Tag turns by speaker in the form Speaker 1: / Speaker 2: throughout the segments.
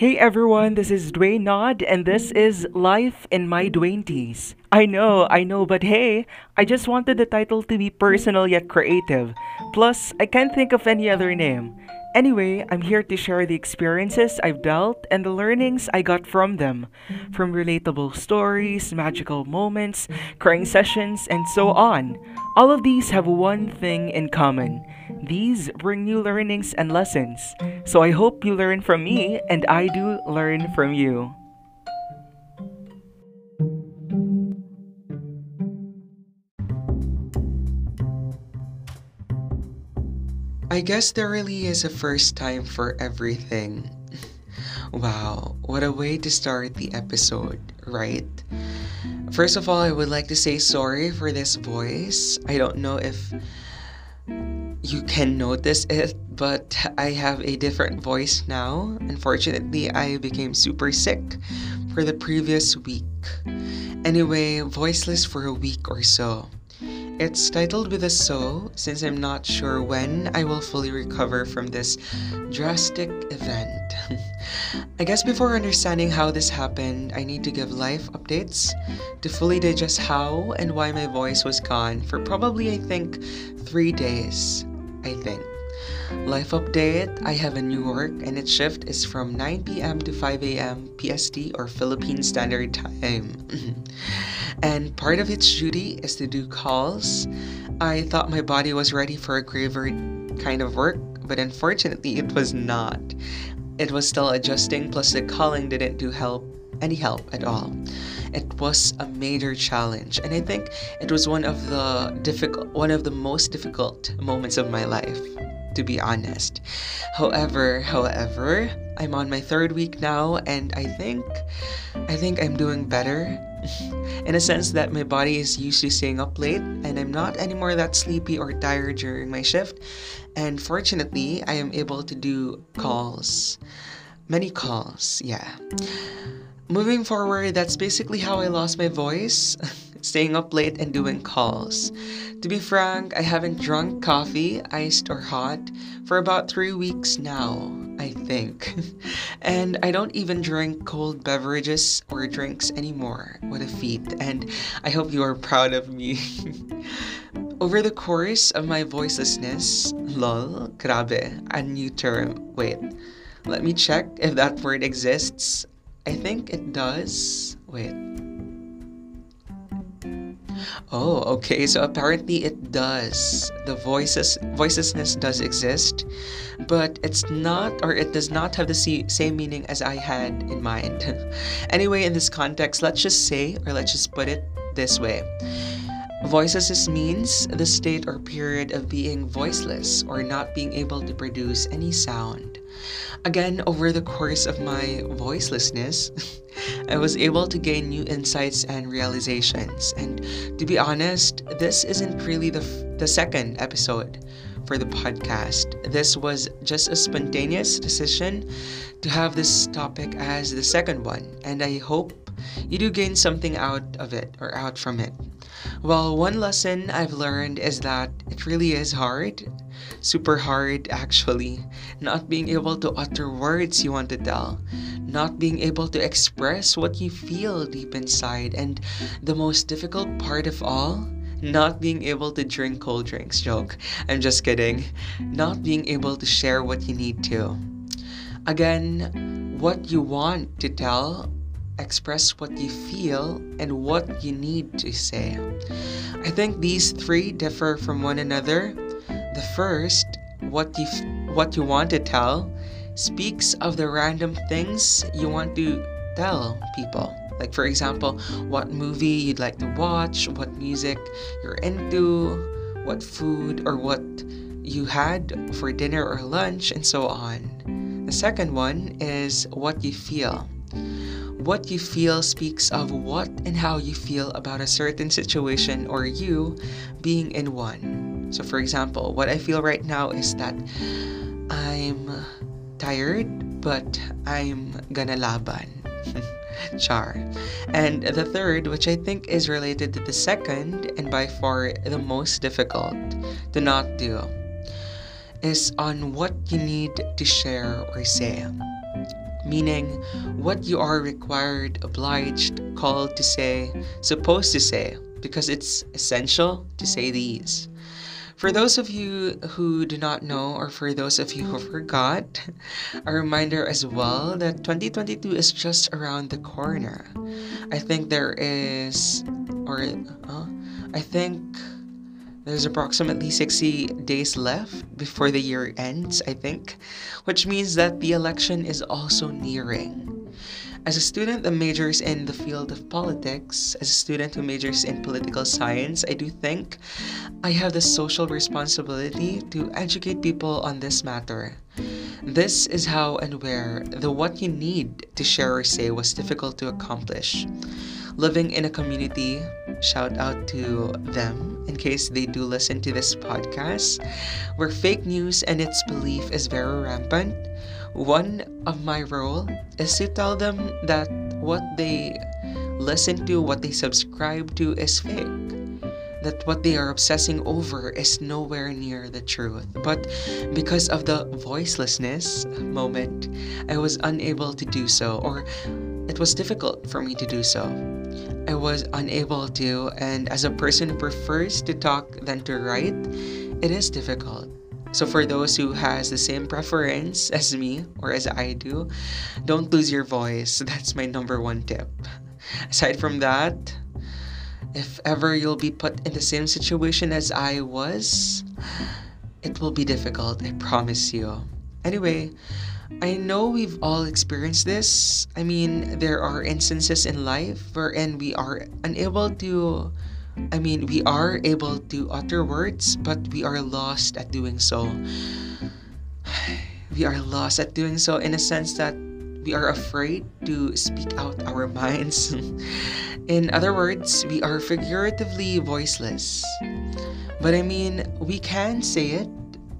Speaker 1: Hey everyone, this is Dwayne Nod, and this is Life in My Twenties. I know, I know, but hey, I just wanted the title to be personal yet creative. Plus, I can't think of any other name. Anyway, I'm here to share the experiences I've dealt and the learnings I got from them. From relatable stories, magical moments, crying sessions, and so on. All of these have one thing in common. These bring new learnings and lessons. So I hope you learn from me and I do learn from you.
Speaker 2: I guess there really is a first time for everything. Wow, what a way to start the episode, right? First of all, I would like to say sorry for this voice. I don't know if you can notice it, but I have a different voice now. Unfortunately, I became super sick for the previous week. Anyway, voiceless for a week or so. It's titled with a so since I'm not sure when I will fully recover from this drastic event. I guess before understanding how this happened, I need to give life updates to fully digest how and why my voice was gone for probably, I think, three days. I think. Life update I have a new work and its shift is from 9 p.m. to 5 a.m. PST or Philippine Standard Time. and part of its duty is to do calls. I thought my body was ready for a graveyard kind of work, but unfortunately it was not. It was still adjusting, plus the calling didn't do help any help at all. It was a major challenge, and I think it was one of the difficult, one of the most difficult moments of my life, to be honest. However, however, I'm on my third week now, and I think, I think I'm doing better. In a sense that my body is used to staying up late and I'm not anymore that sleepy or tired during my shift. And fortunately, I am able to do calls. Many calls, yeah. Moving forward, that's basically how I lost my voice staying up late and doing calls. To be frank, I haven't drunk coffee, iced or hot, for about three weeks now, I think. and I don't even drink cold beverages or drinks anymore. What a feat, and I hope you are proud of me. Over the course of my voicelessness, lol, grabe, a new term. Wait, let me check if that word exists. I think it does. Wait. Oh, okay. So apparently it does. The voices voicelessness does exist, but it's not or it does not have the same meaning as I had in mind. anyway, in this context, let's just say or let's just put it this way. Voicelessness means the state or period of being voiceless or not being able to produce any sound. Again, over the course of my voicelessness, I was able to gain new insights and realizations. And to be honest, this isn't really the, f- the second episode for the podcast. This was just a spontaneous decision to have this topic as the second one. And I hope you do gain something out of it or out from it. Well, one lesson I've learned is that it really is hard, super hard actually, not being able to utter words you want to tell, not being able to express what you feel deep inside, and the most difficult part of all, not being able to drink cold drinks. Joke. I'm just kidding. Not being able to share what you need to. Again, what you want to tell express what you feel and what you need to say. I think these three differ from one another. The first, what you what you want to tell, speaks of the random things you want to tell people. Like for example, what movie you'd like to watch, what music you're into, what food or what you had for dinner or lunch, and so on. The second one is what you feel. What you feel speaks of what and how you feel about a certain situation or you being in one. So, for example, what I feel right now is that I'm tired, but I'm gonna laban. Char. And the third, which I think is related to the second and by far the most difficult to not do, is on what you need to share or say. Meaning what you are required, obliged, called to say, supposed to say, because it's essential to say these. For those of you who do not know, or for those of you who forgot, a reminder as well that 2022 is just around the corner. I think there is, or uh, I think there's approximately 60 days left before the year ends, I think, which means that the election is also nearing. As a student that majors in the field of politics, as a student who majors in political science, I do think I have the social responsibility to educate people on this matter. This is how and where the what you need to share or say was difficult to accomplish. Living in a community, shout out to them in case they do listen to this podcast, where fake news and its belief is very rampant one of my role is to tell them that what they listen to, what they subscribe to is fake. That what they are obsessing over is nowhere near the truth. But because of the voicelessness moment, I was unable to do so, or it was difficult for me to do so. I was unable to, and as a person who prefers to talk than to write, it is difficult. So for those who has the same preference as me or as I do, don't lose your voice. That's my number one tip. Aside from that, if ever you'll be put in the same situation as I was, it will be difficult, I promise you. Anyway, I know we've all experienced this. I mean, there are instances in life wherein we are unable to I mean, we are able to utter words, but we are lost at doing so. We are lost at doing so in a sense that we are afraid to speak out our minds. in other words, we are figuratively voiceless. But I mean, we can say it,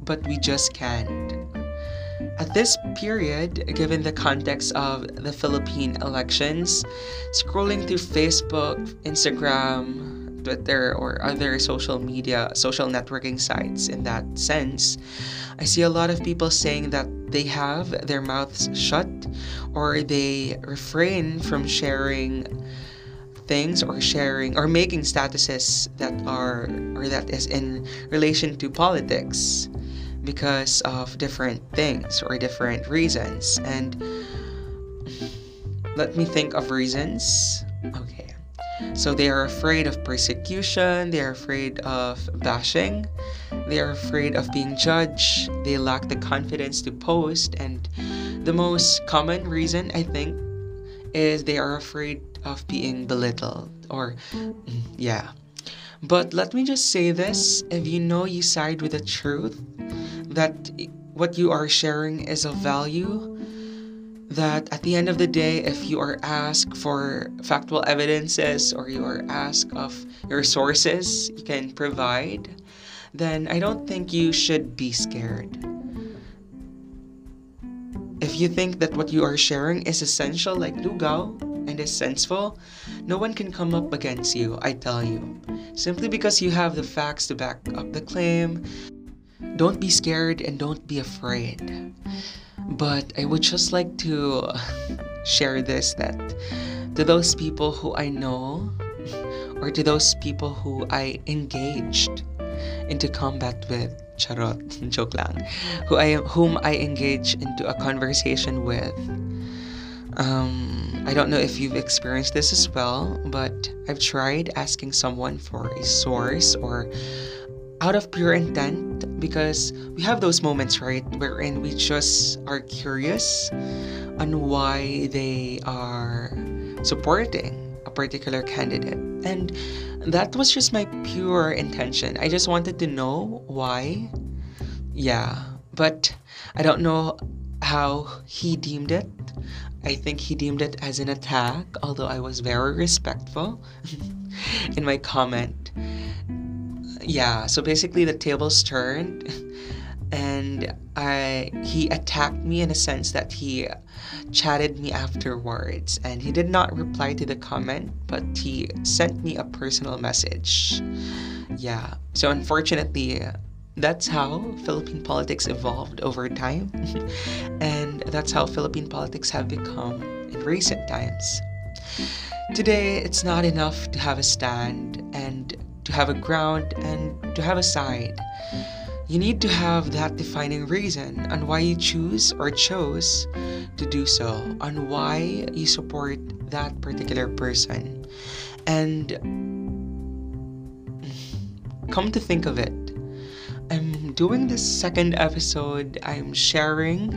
Speaker 2: but we just can't. At this period, given the context of the Philippine elections, scrolling through Facebook, Instagram, Twitter or other social media, social networking sites in that sense, I see a lot of people saying that they have their mouths shut or they refrain from sharing things or sharing or making statuses that are or that is in relation to politics because of different things or different reasons. And let me think of reasons. Okay. So they are afraid of persecution, they are afraid of bashing, they are afraid of being judged, they lack the confidence to post, and the most common reason I think is they are afraid of being belittled or yeah. But let me just say this. If you know you side with the truth, that what you are sharing is of value, that at the end of the day, if you are asked for factual evidences or you are asked of your sources you can provide, then I don't think you should be scared. If you think that what you are sharing is essential, like Lugaw, and is sensible, no one can come up against you, I tell you. Simply because you have the facts to back up the claim, don't be scared and don't be afraid. But I would just like to share this that to those people who I know or to those people who I engaged into combat with charot joke lang who I whom I engage into a conversation with um, I don't know if you've experienced this as well but I've tried asking someone for a source or out of pure intent because we have those moments, right, wherein we just are curious on why they are supporting a particular candidate. And that was just my pure intention. I just wanted to know why. Yeah, but I don't know how he deemed it. I think he deemed it as an attack, although I was very respectful in my comment yeah, so basically the tables turned and I he attacked me in a sense that he chatted me afterwards and he did not reply to the comment but he sent me a personal message. Yeah. So unfortunately that's how Philippine politics evolved over time, and that's how Philippine politics have become in recent times. Today, it's not enough to have a stand and to have a ground and to have a side. You need to have that defining reason on why you choose or chose to do so, on why you support that particular person. And come to think of it, I'm doing this second episode. I'm sharing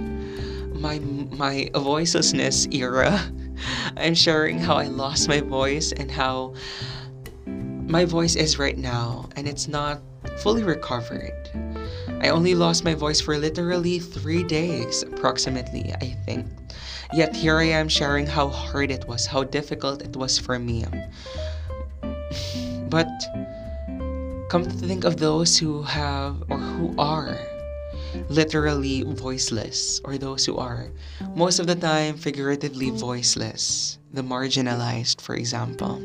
Speaker 2: my my voicelessness era. I'm sharing how I lost my voice and how my voice is right now and it's not fully recovered. I only lost my voice for literally three days, approximately, I think. Yet here I am sharing how hard it was, how difficult it was for me. But come to think of those who have or who are literally voiceless, or those who are most of the time figuratively voiceless, the marginalized, for example.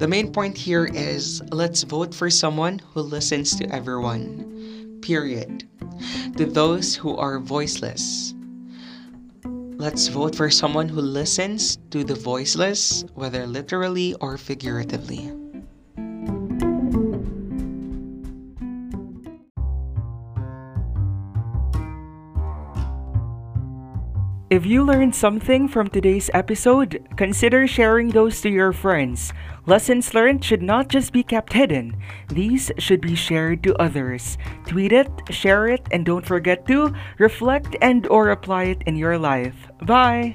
Speaker 2: The main point here is let's vote for someone who listens to everyone. Period. To those who are voiceless, let's vote for someone who listens to the voiceless, whether literally or figuratively.
Speaker 1: If you learned something from today's episode, consider sharing those to your friends. Lessons learned should not just be kept hidden, these should be shared to others. Tweet it, share it, and don't forget to reflect and or apply it in your life. Bye!